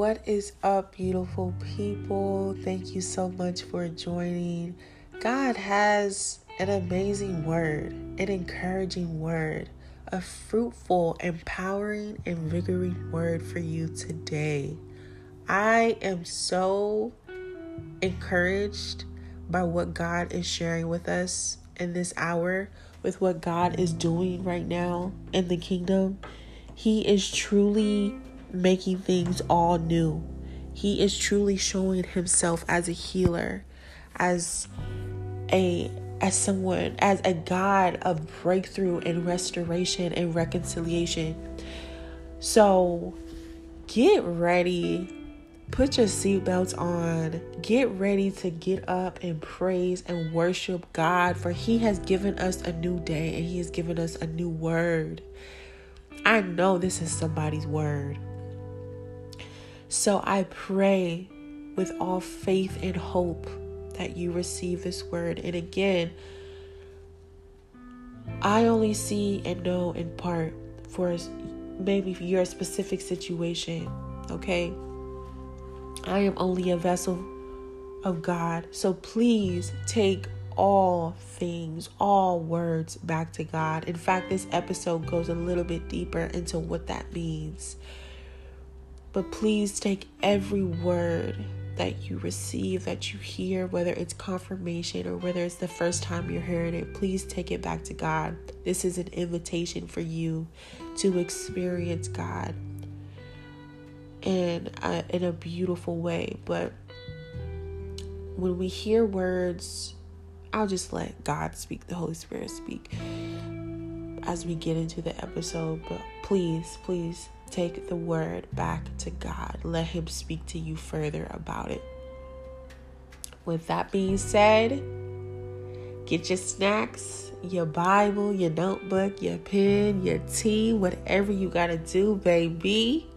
What is up, beautiful people? Thank you so much for joining. God has an amazing word, an encouraging word, a fruitful, empowering, invigorating word for you today. I am so encouraged by what God is sharing with us in this hour, with what God is doing right now in the kingdom. He is truly making things all new. He is truly showing himself as a healer, as a as someone, as a God of breakthrough and restoration and reconciliation. So get ready. Put your seatbelts on. Get ready to get up and praise and worship God, for He has given us a new day and He has given us a new word. I know this is somebody's word. So I pray with all faith and hope that you receive this word. And again, I only see and know in part for maybe your specific situation, okay? I am only a vessel of God. So please take all things, all words back to God. In fact, this episode goes a little bit deeper into what that means. But please take every word that you receive, that you hear, whether it's confirmation or whether it's the first time you're hearing it, please take it back to God. This is an invitation for you to experience God in a, in a beautiful way. But when we hear words, I'll just let God speak, the Holy Spirit speak as we get into the episode. But please, please take the word back to God. Let Him speak to you further about it. With that being said, get your snacks, your Bible, your notebook, your pen, your tea, whatever you got to do, baby.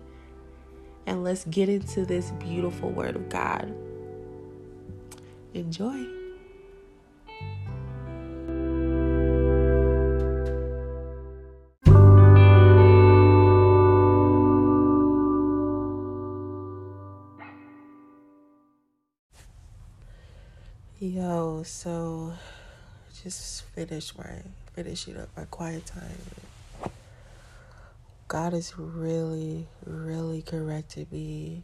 And let's get into this beautiful word of God. Enjoy. Yo, so just finish my finishing up my quiet time. God is really, really correcting me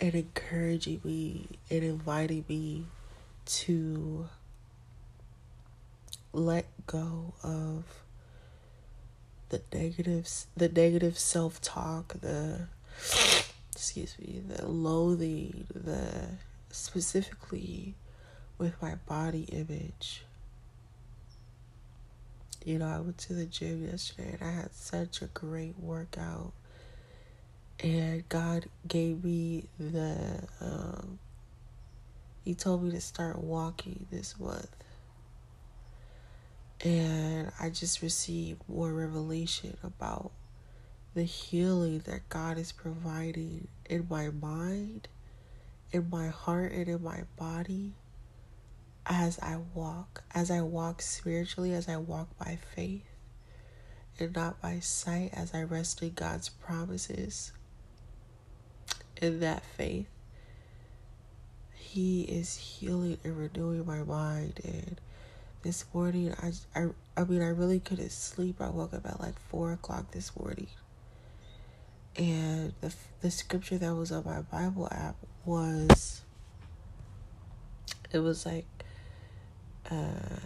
and encouraging me and inviting me to let go of the negatives the negative self-talk the excuse me the loathing the specifically with my body image. You know, I went to the gym yesterday and I had such a great workout. And God gave me the, um, He told me to start walking this month. And I just received more revelation about the healing that God is providing in my mind, in my heart, and in my body as I walk, as I walk spiritually, as I walk by faith and not by sight, as I rest in God's promises. In that faith, He is healing and renewing my mind. And this morning, I, I, I mean, I really couldn't sleep. I woke up at like four o'clock this morning. And the, the scripture that was on my Bible app was, it was like, uh,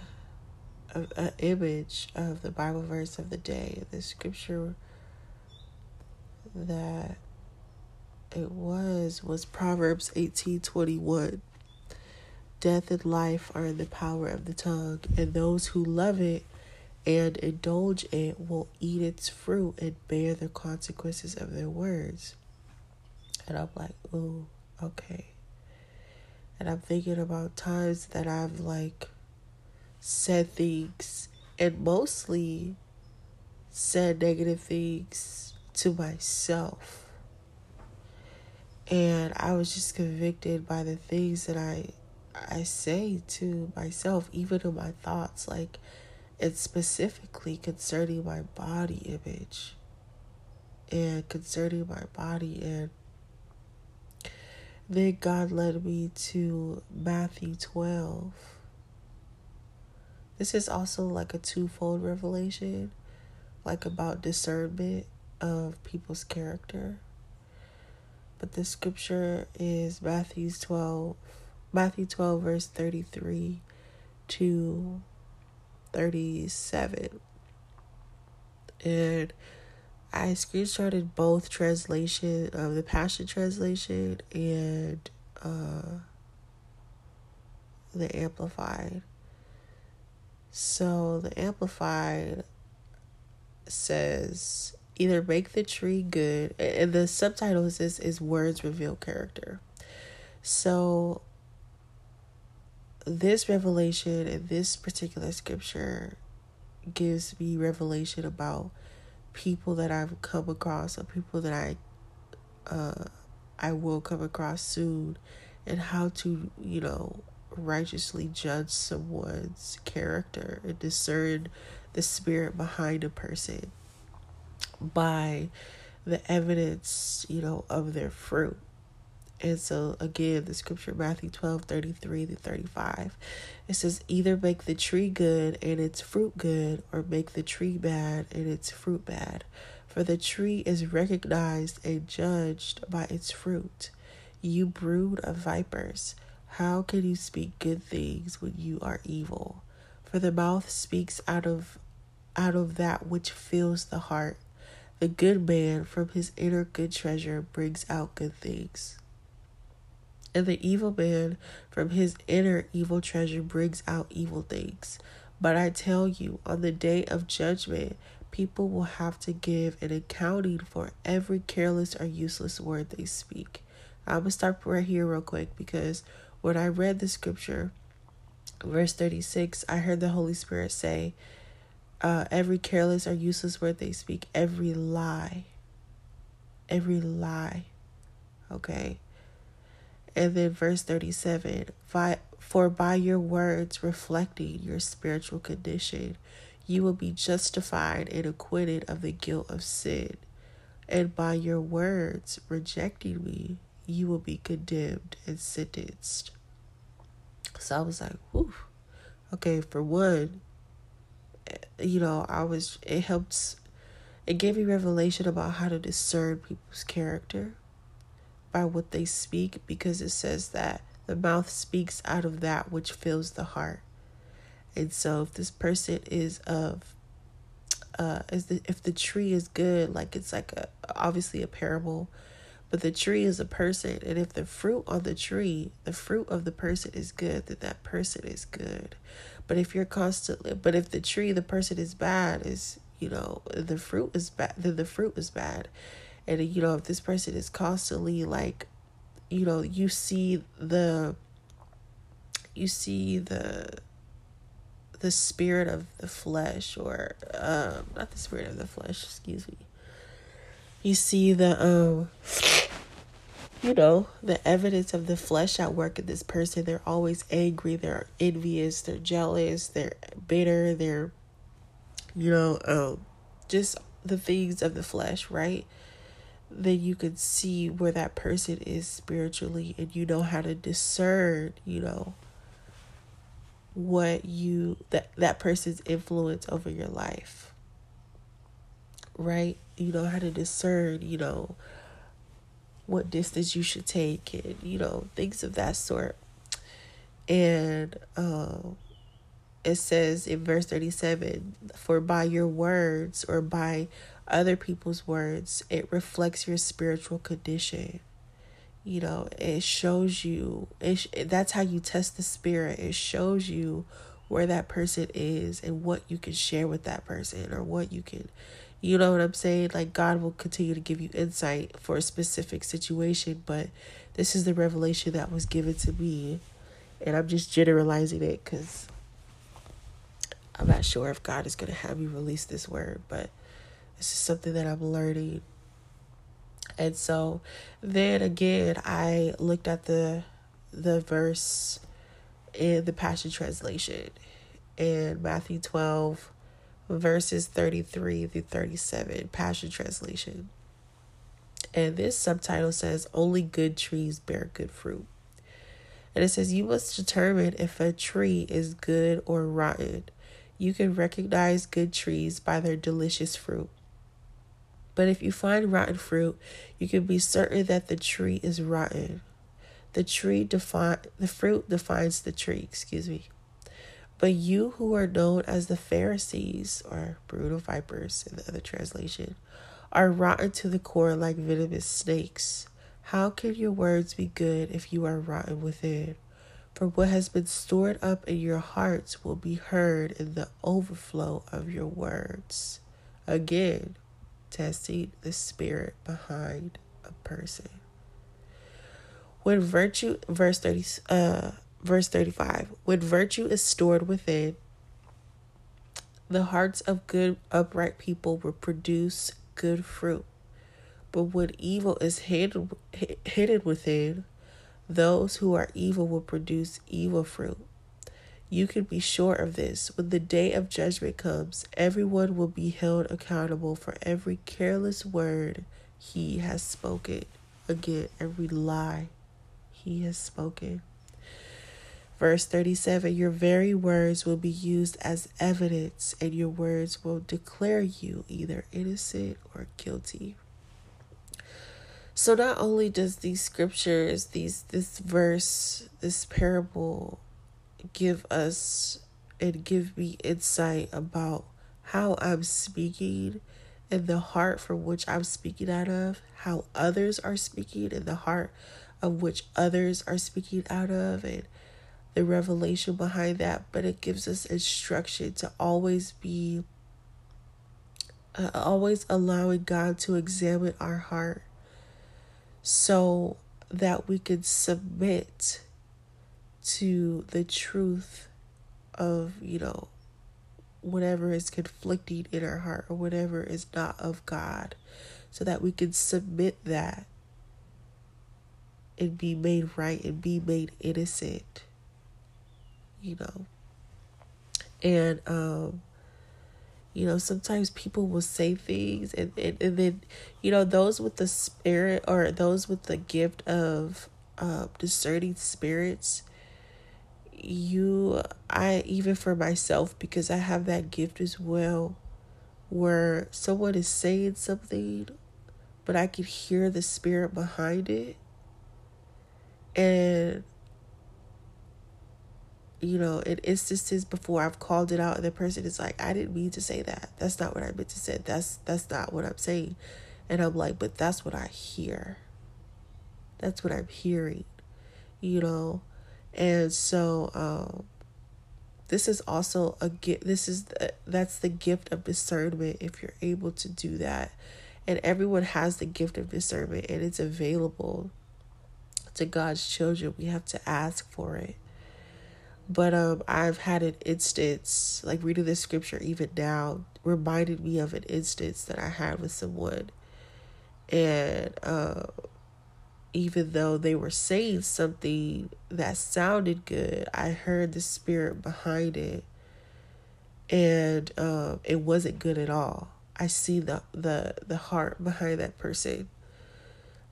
an image of the Bible verse of the day, the scripture that it was was Proverbs 18:21. Death and life are in the power of the tongue, and those who love it and indulge it will eat its fruit and bear the consequences of their words. And I'm like, "Ooh, okay." And I'm thinking about times that I've like said things and mostly said negative things to myself. And I was just convicted by the things that I I say to myself, even in my thoughts, like and specifically concerning my body image and concerning my body and then God led me to Matthew 12. This is also like a twofold revelation, like about discernment of people's character. But the scripture is Matthew 12, Matthew 12, verse 33 to 37. And I screenshotted both translation of the Passion Translation and uh, the Amplified. So the Amplified says either make the tree good, and the subtitle is this is words reveal character. So this revelation in this particular scripture gives me revelation about people that I've come across or people that I uh I will come across soon and how to, you know, righteously judge someone's character and discern the spirit behind a person by the evidence, you know, of their fruit. And so again, the scripture Matthew 12, 33 to 35. It says, either make the tree good and its fruit good, or make the tree bad and its fruit bad. For the tree is recognized and judged by its fruit. You brood of vipers, how can you speak good things when you are evil? For the mouth speaks out of out of that which fills the heart. The good man from his inner good treasure brings out good things. And the evil man from his inner evil treasure brings out evil things. But I tell you, on the day of judgment, people will have to give an accounting for every careless or useless word they speak. I'm going to stop right here, real quick, because when I read the scripture, verse 36, I heard the Holy Spirit say, uh, every careless or useless word they speak, every lie, every lie. Okay. And then verse 37 For by your words reflecting your spiritual condition, you will be justified and acquitted of the guilt of sin. And by your words rejecting me, you will be condemned and sentenced. So I was like, whew. Okay, for one, you know, I was, it helps, it gave me revelation about how to discern people's character by what they speak because it says that the mouth speaks out of that which fills the heart. And so if this person is of uh is the if the tree is good, like it's like a obviously a parable, but the tree is a person, and if the fruit on the tree, the fruit of the person is good, then that person is good. But if you're constantly but if the tree, the person is bad, is you know, the fruit is bad then the fruit is bad and you know if this person is constantly like you know you see the you see the the spirit of the flesh or um not the spirit of the flesh excuse me you see the um you know the evidence of the flesh at work in this person they're always angry they're envious they're jealous they're bitter they're you know um just the things of the flesh right then you can see where that person is spiritually and you know how to discern, you know, what you that that person's influence over your life. Right? You know how to discern, you know, what distance you should take and, you know, things of that sort. And um it says in verse 37 for by your words or by other people's words, it reflects your spiritual condition. You know, it shows you, it, that's how you test the spirit. It shows you where that person is and what you can share with that person or what you can, you know what I'm saying? Like, God will continue to give you insight for a specific situation, but this is the revelation that was given to me. And I'm just generalizing it because I'm not sure if God is going to have me release this word, but this is something that I'm learning. And so then again, I looked at the the verse in the Passion Translation in Matthew 12, verses 33 through 37, Passion Translation. And this subtitle says, Only good trees bear good fruit. And it says, You must determine if a tree is good or rotten. You can recognize good trees by their delicious fruit. But if you find rotten fruit, you can be certain that the tree is rotten. The tree define the fruit defines the tree, excuse me. But you who are known as the Pharisees or of vipers in the other translation are rotten to the core like venomous snakes. How can your words be good if you are rotten within? For what has been stored up in your hearts will be heard in the overflow of your words. Again, testing the spirit behind a person. When virtue, verse 30, uh, verse 35, when virtue is stored within, the hearts of good, upright people will produce good fruit. But when evil is hidden, hidden within, those who are evil will produce evil fruit. You can be sure of this. When the day of judgment comes, everyone will be held accountable for every careless word he has spoken. Again, every lie he has spoken. Verse 37 Your very words will be used as evidence, and your words will declare you either innocent or guilty. So not only does these scriptures, these this verse, this parable give us and give me insight about how I'm speaking and the heart from which I'm speaking out of, how others are speaking and the heart of which others are speaking out of and the revelation behind that, but it gives us instruction to always be uh, always allowing God to examine our heart so that we can submit to the truth of, you know, whatever is conflicting in our heart or whatever is not of God, so that we can submit that and be made right and be made innocent, you know. And um you know, sometimes people will say things and, and, and then, you know, those with the spirit or those with the gift of uh, discerning spirits, you, I, even for myself, because I have that gift as well, where someone is saying something, but I can hear the spirit behind it. And you know, in instances before I've called it out and the person is like, I didn't mean to say that. That's not what I meant to say. That's that's not what I'm saying. And I'm like, but that's what I hear. That's what I'm hearing. You know? And so um this is also a gift this is the, that's the gift of discernment if you're able to do that. And everyone has the gift of discernment and it's available to God's children. We have to ask for it but um, I've had an instance, like reading this scripture even now, reminded me of an instance that I had with someone. And uh, even though they were saying something that sounded good, I heard the spirit behind it. And um, it wasn't good at all. I see the the the heart behind that person.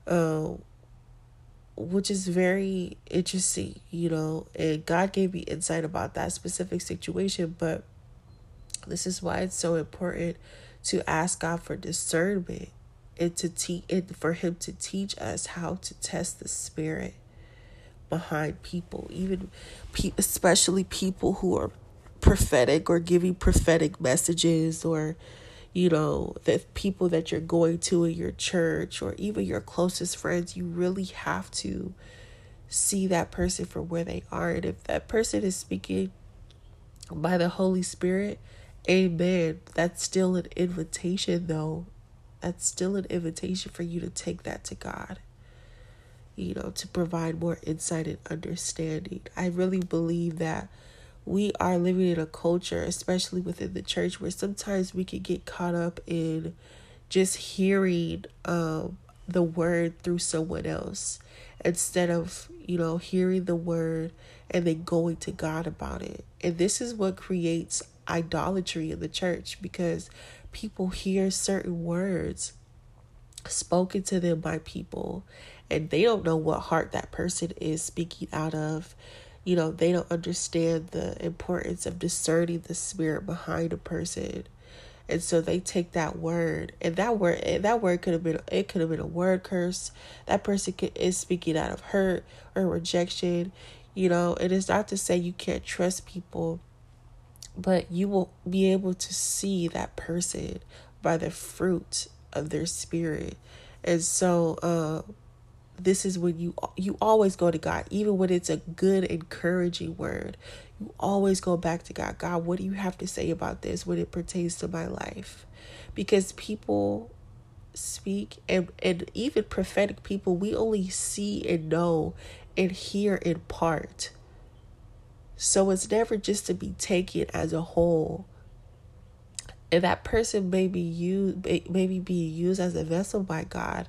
Um, which is very interesting, you know. And God gave me insight about that specific situation, but this is why it's so important to ask God for discernment and to teach and for Him to teach us how to test the spirit behind people, even pe- especially people who are prophetic or giving prophetic messages or you know, the people that you're going to in your church or even your closest friends, you really have to see that person for where they are. And if that person is speaking by the Holy Spirit, amen. That's still an invitation, though. That's still an invitation for you to take that to God, you know, to provide more insight and understanding. I really believe that we are living in a culture, especially within the church, where sometimes we can get caught up in just hearing um, the word through someone else instead of, you know, hearing the word and then going to God about it. And this is what creates idolatry in the church because people hear certain words spoken to them by people and they don't know what heart that person is speaking out of. You know, they don't understand the importance of discerning the spirit behind a person. And so they take that word, and that word, and that word could have been, it could have been a word curse. That person could, is speaking out of hurt or rejection. You know, it is not to say you can't trust people, but you will be able to see that person by the fruit of their spirit. And so, uh, this is when you you always go to God, even when it's a good, encouraging word. You always go back to God. God, what do you have to say about this when it pertains to my life? Because people speak and, and even prophetic people, we only see and know and hear in part. So it's never just to be taken as a whole. And that person may be used, may, maybe be used as a vessel by God.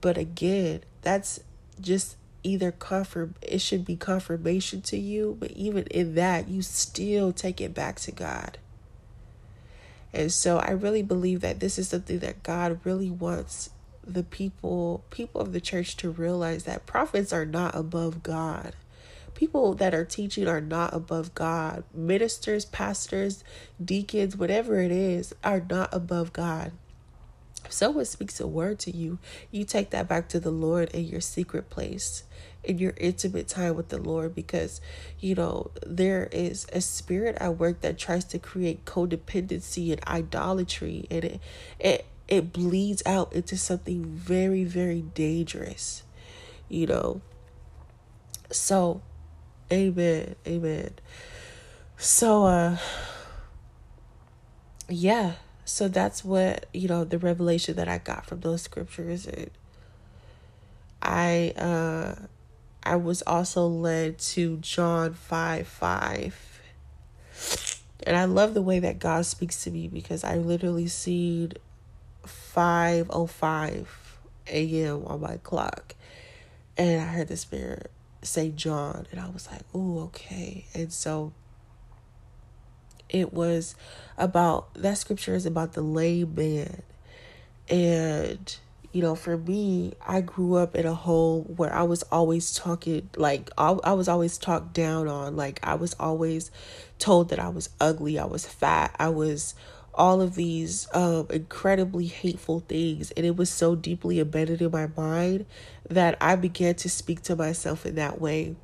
But again, that's just either confirm it should be confirmation to you, but even in that, you still take it back to God. And so I really believe that this is something that God really wants the people people of the church to realize that prophets are not above God. People that are teaching are not above God. Ministers, pastors, deacons, whatever it is, are not above God. If someone speaks a word to you, you take that back to the Lord in your secret place, in your intimate time with the Lord, because, you know, there is a spirit at work that tries to create codependency and idolatry, and it, it, it bleeds out into something very, very dangerous, you know. So, amen, amen. So, uh, yeah so that's what, you know, the revelation that I got from those scriptures and I uh I was also led to John 5 5. And I love the way that God speaks to me because I literally seen 505 a.m. on my clock. And I heard the Spirit say John. And I was like, oh, okay. And so it was about that scripture is about the lame man. And, you know, for me, I grew up in a home where I was always talking, like, I, I was always talked down on. Like, I was always told that I was ugly, I was fat, I was all of these um, incredibly hateful things. And it was so deeply embedded in my mind that I began to speak to myself in that way.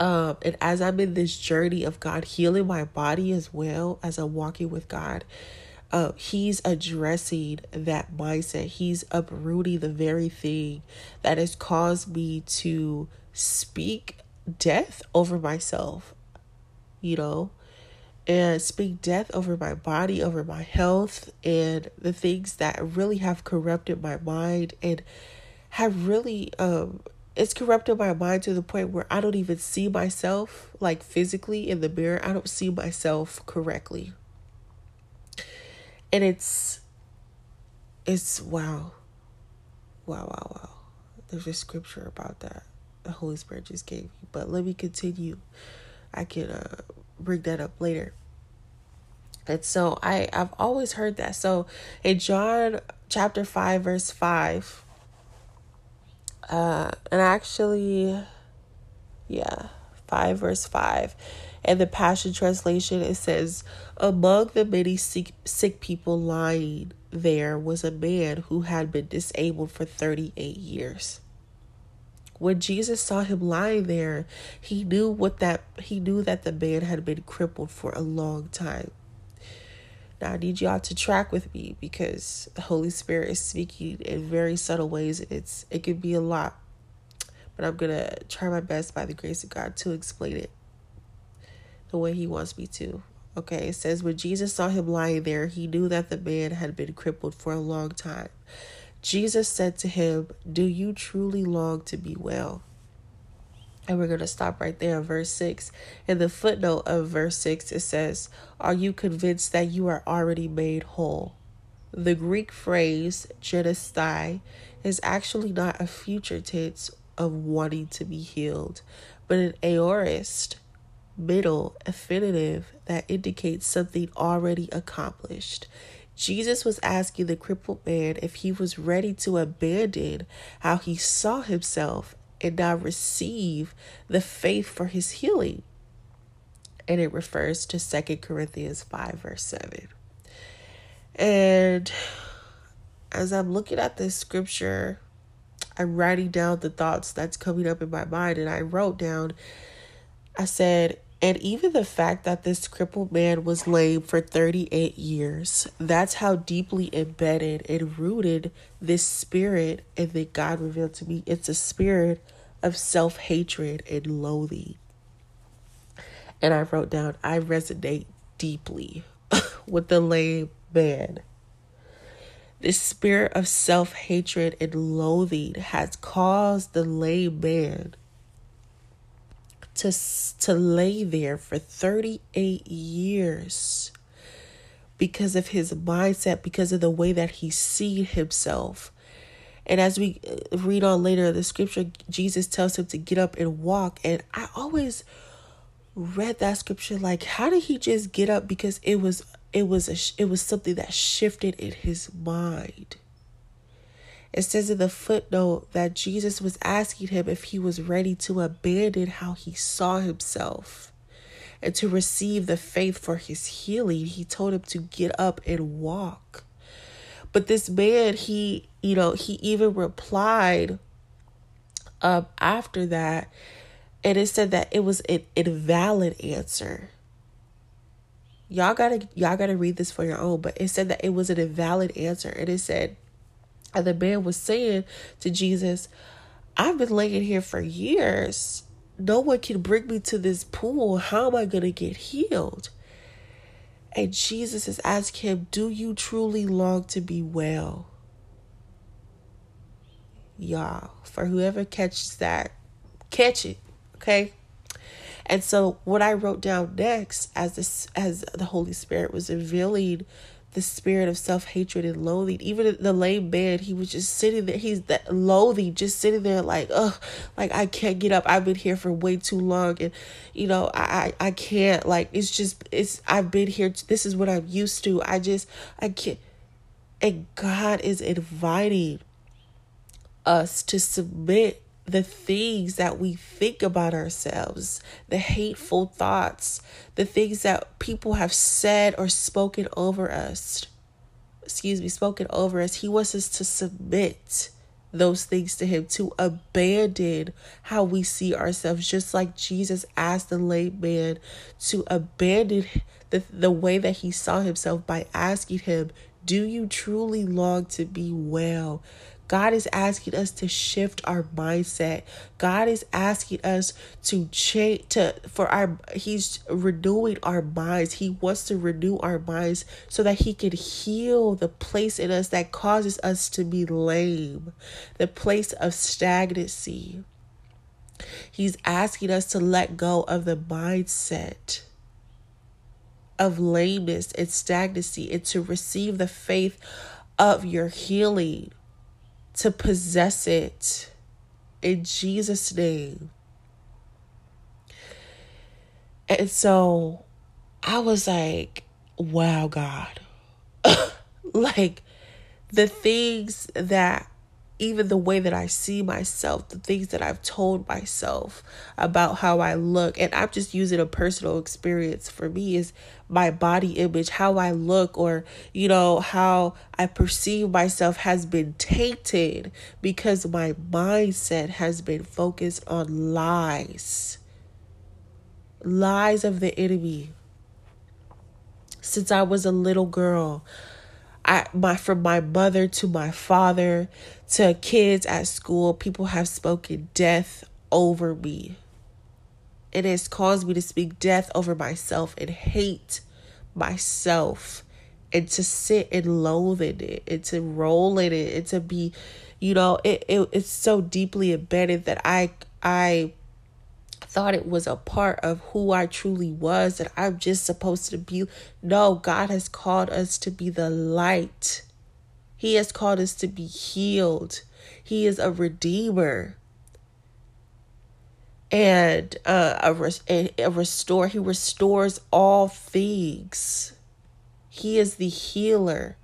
Um, and as I'm in this journey of God healing my body as well as I'm walking with God, uh, He's addressing that mindset. He's uprooting the very thing that has caused me to speak death over myself, you know, and speak death over my body, over my health, and the things that really have corrupted my mind and have really um it's corrupted my mind to the point where I don't even see myself like physically in the mirror. I don't see myself correctly. And it's it's wow. Wow, wow, wow. There's a scripture about that. The Holy Spirit just gave me. But let me continue. I can uh, bring that up later. And so I I've always heard that. So in John chapter 5 verse 5 uh, and actually, yeah, 5 verse 5. And the Passion Translation, it says, Among the many sick, sick people lying there was a man who had been disabled for 38 years. When Jesus saw him lying there, he knew what that he knew that the man had been crippled for a long time. Now I need y'all to track with me because the Holy Spirit is speaking in very subtle ways. It's it could be a lot. But I'm gonna try my best by the grace of God to explain it the way he wants me to. Okay, it says when Jesus saw him lying there, he knew that the man had been crippled for a long time. Jesus said to him, Do you truly long to be well? And we're going to stop right there in verse 6. In the footnote of verse 6, it says, Are you convinced that you are already made whole? The Greek phrase genesthai is actually not a future tense of wanting to be healed, but an aorist middle infinitive that indicates something already accomplished. Jesus was asking the crippled man if he was ready to abandon how he saw himself and now receive the faith for his healing. And it refers to Second Corinthians 5, verse 7. And as I'm looking at this scripture, I'm writing down the thoughts that's coming up in my mind. And I wrote down, I said, and even the fact that this crippled man was lame for 38 years, that's how deeply embedded and rooted this spirit and that God revealed to me. It's a spirit of self hatred and loathing. And I wrote down, I resonate deeply with the lame man. This spirit of self hatred and loathing has caused the lame man to, to lay there for 38 years because of his mindset, because of the way that he seen himself. And as we uh, read on later in the scripture, Jesus tells him to get up and walk. And I always read that scripture like, how did he just get up? Because it was it was a, it was something that shifted in his mind. It says in the footnote that Jesus was asking him if he was ready to abandon how he saw himself and to receive the faith for his healing. He told him to get up and walk. But this man, he, you know, he even replied um, after that, and it said that it was an invalid answer. Y'all gotta y'all gotta read this for your own, but it said that it was an invalid answer, and it said and the man was saying to Jesus, I've been laying here for years. No one can bring me to this pool. How am I going to get healed? And Jesus is asking him, Do you truly long to be well? Y'all, for whoever catches that, catch it, okay? And so what I wrote down next as this as the Holy Spirit was revealing the spirit of self hatred and loathing. Even the lame man, he was just sitting there. He's that loathing, just sitting there like, ugh, like I can't get up. I've been here for way too long, and you know, I I, I can't. Like it's just it's. I've been here. This is what I'm used to. I just I can't. And God is inviting us to submit the things that we think about ourselves, the hateful thoughts, the things that people have said or spoken over us. Excuse me, spoken over us. He wants us to submit those things to Him, to abandon how we see ourselves, just like Jesus asked the lame man to abandon the, the way that he saw himself by asking him, Do you truly long to be well? God is asking us to shift our mindset. God is asking us to change to for our he's renewing our minds. He wants to renew our minds so that he can heal the place in us that causes us to be lame, the place of stagnancy. He's asking us to let go of the mindset of lameness and stagnancy and to receive the faith of your healing to possess it in Jesus' name. And so I was like, wow, God. like the things that even the way that I see myself, the things that I've told myself about how I look, and I'm just using a personal experience for me is my body image, how I look, or you know, how I perceive myself has been tainted because my mindset has been focused on lies, lies of the enemy. Since I was a little girl, I my from my mother to my father to kids at school, people have spoken death over me. It has caused me to speak death over myself and hate myself and to sit and loathe in it and to roll in it and to be, you know, it, it it's so deeply embedded that I I thought it was a part of who I truly was, that I'm just supposed to be. No, God has called us to be the light. He has called us to be healed. He is a redeemer and uh, a, a restore. He restores all things. He is the healer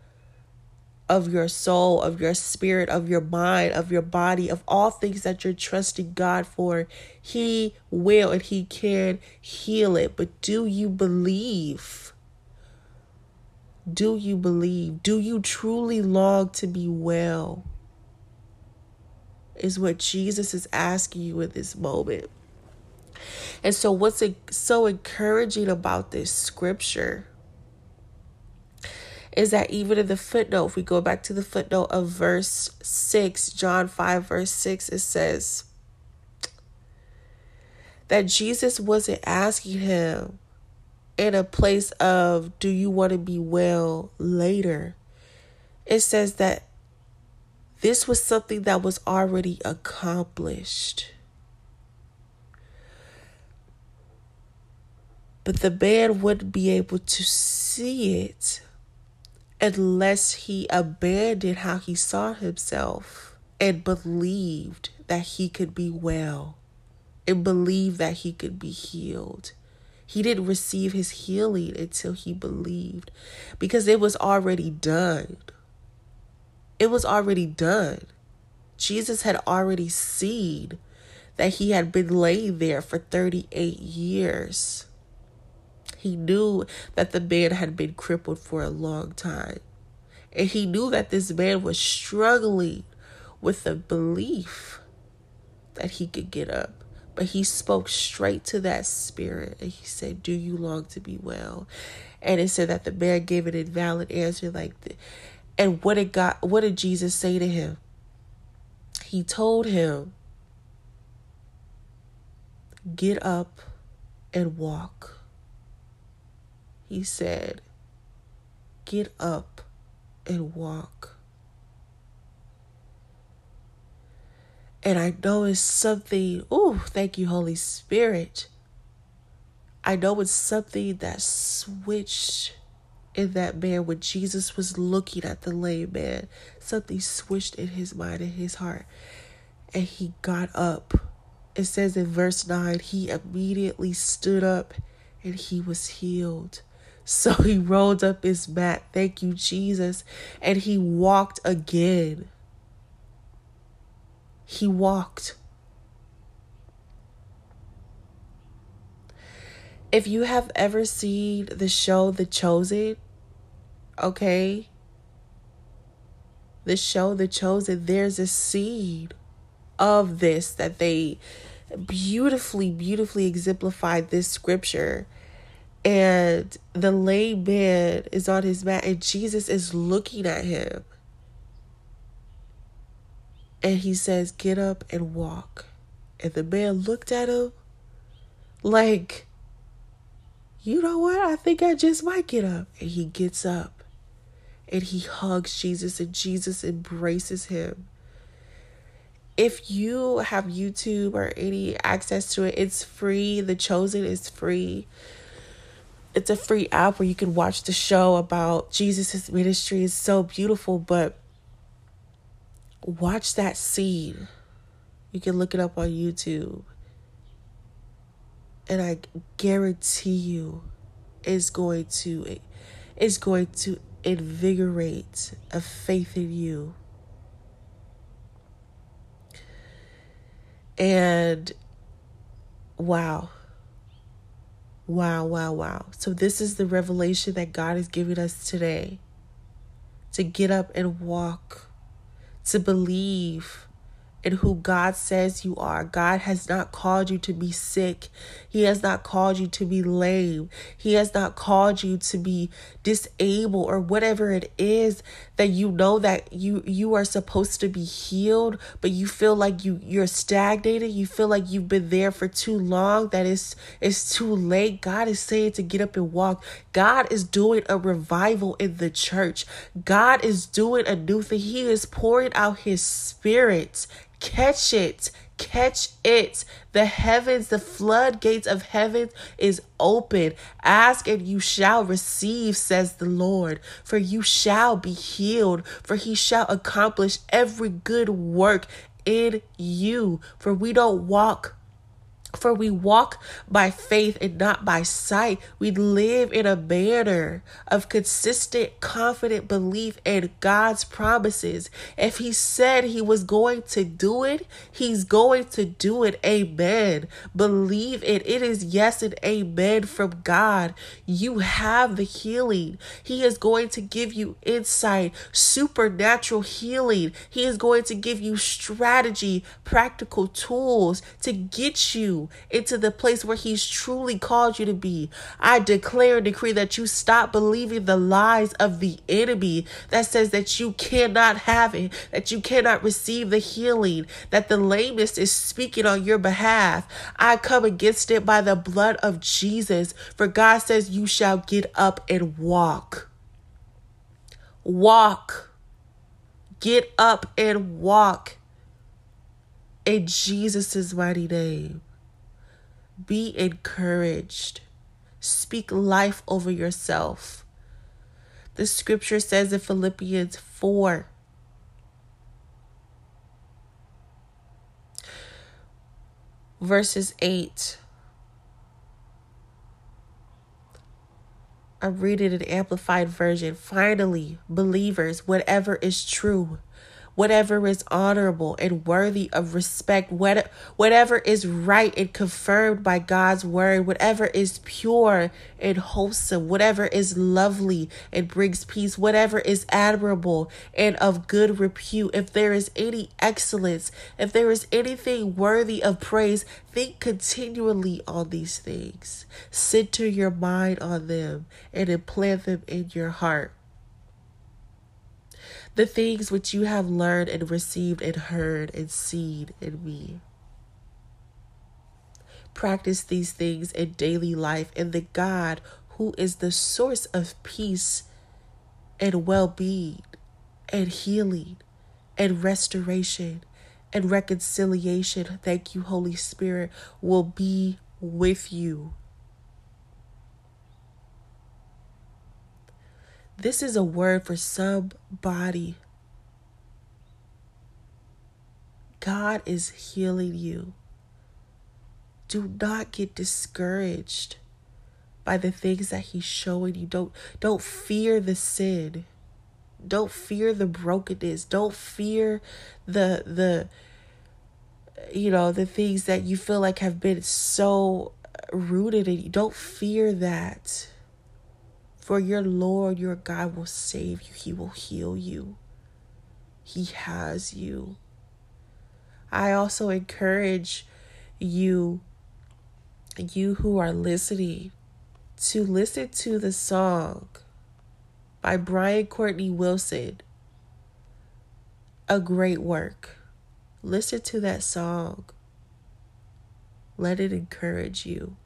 of your soul, of your spirit, of your mind, of your body, of all things that you're trusting God for, He will and He can heal it. But do you believe? Do you believe? Do you truly long to be well? Is what Jesus is asking you in this moment. And so, what's so encouraging about this scripture is that even in the footnote, if we go back to the footnote of verse 6, John 5, verse 6, it says that Jesus wasn't asking him in a place of, Do you want to be well later? It says that this was something that was already accomplished. But the man wouldn't be able to see it unless he abandoned how he saw himself and believed that he could be well and believed that he could be healed. He didn't receive his healing until he believed because it was already done. It was already done. Jesus had already seen that he had been laid there for 38 years. He knew that the man had been crippled for a long time. And he knew that this man was struggling with the belief that he could get up. But he spoke straight to that spirit and he said, Do you long to be well? And it said that the man gave an invalid answer like this. And what did God what did Jesus say to him? He told him, Get up and walk he said, Get up and walk. And I know it's something, oh, thank you, Holy Spirit. I know it's something that switched in that man when Jesus was looking at the lame man. Something switched in his mind and his heart. And he got up. It says in verse 9, he immediately stood up and he was healed. So he rolled up his mat, thank you, Jesus, and he walked again. He walked. If you have ever seen the show The Chosen, okay, the show The Chosen, there's a seed of this that they beautifully, beautifully exemplified this scripture and the lame man is on his mat and Jesus is looking at him. And he says, Get up and walk. And the man looked at him like, You know what? I think I just might get up. And he gets up and he hugs Jesus, and Jesus embraces him. If you have YouTube or any access to it, it's free. The Chosen is free it's a free app where you can watch the show about Jesus' ministry. It's so beautiful, but watch that scene. You can look it up on YouTube. And I guarantee you it's going to it's going to invigorate a faith in you. And wow. Wow, wow, wow. So, this is the revelation that God is giving us today to get up and walk, to believe in who God says you are. God has not called you to be sick. He has not called you to be lame. He has not called you to be disabled or whatever it is that you know that you you are supposed to be healed, but you feel like you you're stagnated. You feel like you've been there for too long that it's it's too late. God is saying to get up and walk. God is doing a revival in the church. God is doing a new thing. He is pouring out his spirit Catch it. Catch it. The heavens, the floodgates of heaven is open. Ask and you shall receive, says the Lord. For you shall be healed, for he shall accomplish every good work in you. For we don't walk For we walk by faith and not by sight. We live in a manner of consistent, confident belief in God's promises. If He said He was going to do it, He's going to do it. Amen. Believe it. It is yes and amen from God. You have the healing. He is going to give you insight, supernatural healing. He is going to give you strategy, practical tools to get you into the place where He's truly called you to be. I declare and decree that you stop believing the lies of the enemy that says that you cannot have it, that you cannot receive the healing, that the lamest is speaking on your behalf. I come against it by the blood of Jesus, for God says, You shall get up and walk. Walk. Get up and walk in Jesus' mighty name. Be encouraged. Speak life over yourself. The scripture says in Philippians 4 verses 8. I'm reading an amplified version. Finally, believers, whatever is true, whatever is honorable and worthy of respect, whatever is right and confirmed by God's word, whatever is pure and wholesome, whatever is lovely and brings peace, whatever is admirable and of good repute, if there is any excellence, if there is anything worthy of praise, think continually on these things. Center your mind on them and implant them in your heart the things which you have learned and received and heard and seen in me. Practice these things in daily life, and the God who is the source of peace and well being and healing and restoration and reconciliation, thank you, Holy Spirit, will be with you. This is a word for somebody. God is healing you. Do not get discouraged by the things that he's showing you. Don't don't fear the sin. Don't fear the brokenness. Don't fear the the you know, the things that you feel like have been so rooted in you. Don't fear that. For your Lord, your God will save you, He will heal you. He has you. I also encourage you, you who are listening, to listen to the song by Brian Courtney Wilson. A great work. Listen to that song. Let it encourage you.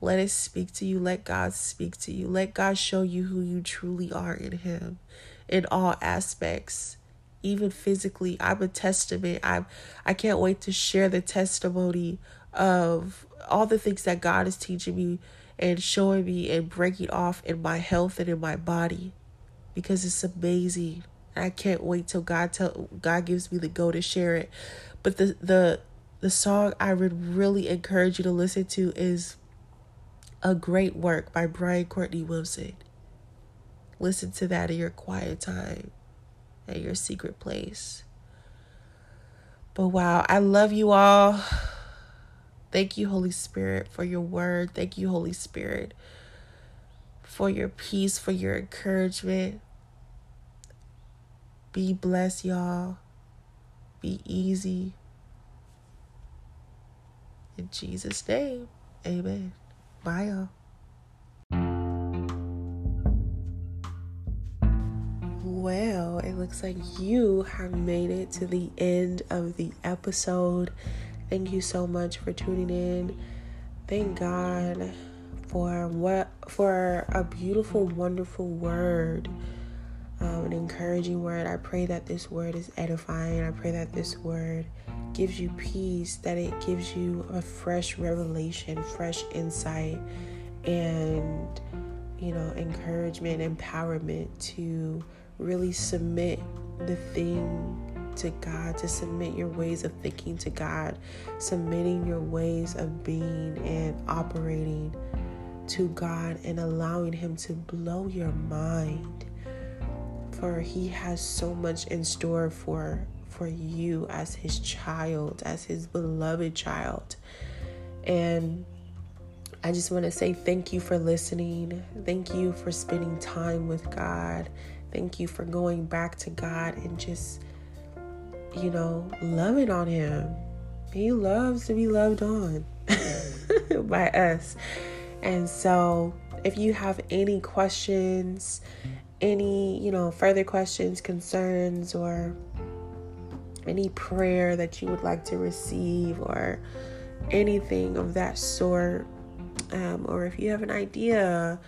Let it speak to you. Let God speak to you. Let God show you who you truly are in Him in all aspects, even physically. I'm a testament. I'm I can't wait to share the testimony of all the things that God is teaching me and showing me and breaking off in my health and in my body because it's amazing. I can't wait till God tell God gives me the go to share it. But the the the song I would really encourage you to listen to is a Great Work by Brian Courtney Wilson. Listen to that in your quiet time, at your secret place. But wow, I love you all. Thank you, Holy Spirit, for your word. Thank you, Holy Spirit, for your peace, for your encouragement. Be blessed, y'all. Be easy. In Jesus' name, amen. Bye, y'all. Well, it looks like you have made it to the end of the episode. Thank you so much for tuning in. Thank God for what for a beautiful, wonderful word, um, an encouraging word. I pray that this word is edifying. I pray that this word gives you peace, that it gives you a fresh revelation, fresh insight, and you know, encouragement, empowerment to really submit the thing to God, to submit your ways of thinking to God, submitting your ways of being and operating to God and allowing Him to blow your mind. For He has so much in store for for you as His child, as His beloved child. And I just want to say thank you for listening. Thank you for spending time with God. Thank you for going back to God and just, you know, loving on Him. He loves to be loved on by us. And so, if you have any questions, any, you know, further questions, concerns, or any prayer that you would like to receive, or anything of that sort, um, or if you have an idea,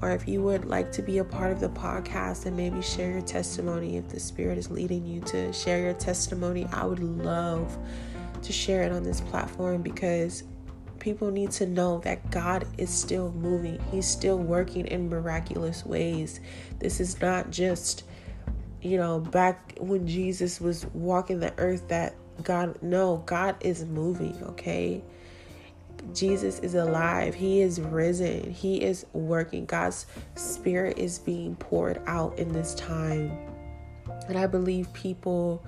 or if you would like to be a part of the podcast and maybe share your testimony, if the Spirit is leading you to share your testimony, I would love to share it on this platform because people need to know that God is still moving. He's still working in miraculous ways. This is not just, you know, back when Jesus was walking the earth that God, no, God is moving, okay? Jesus is alive. He is risen. He is working. God's spirit is being poured out in this time. And I believe people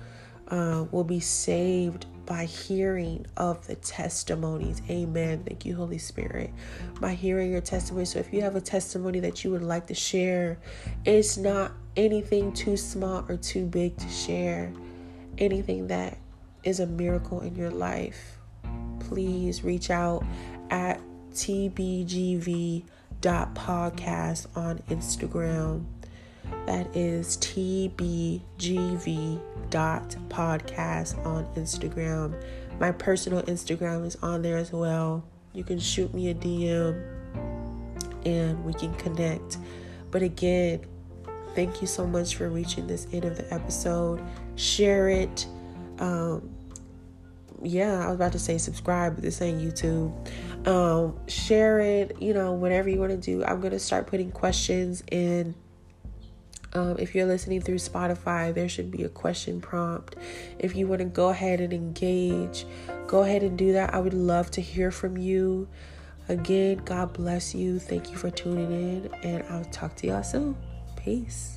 uh, will be saved by hearing of the testimonies. Amen. Thank you, Holy Spirit. By hearing your testimony. So if you have a testimony that you would like to share, it's not anything too small or too big to share. Anything that is a miracle in your life please reach out at tbgv.podcast on Instagram. That is tbgv.podcast on Instagram. My personal Instagram is on there as well. You can shoot me a DM and we can connect. But again, thank you so much for reaching this end of the episode. Share it. Um, yeah, I was about to say subscribe, but this ain't YouTube. Um, share it, you know, whatever you want to do. I'm gonna start putting questions in. Um, if you're listening through Spotify, there should be a question prompt. If you want to go ahead and engage, go ahead and do that. I would love to hear from you. Again, God bless you. Thank you for tuning in, and I'll talk to y'all soon. Peace.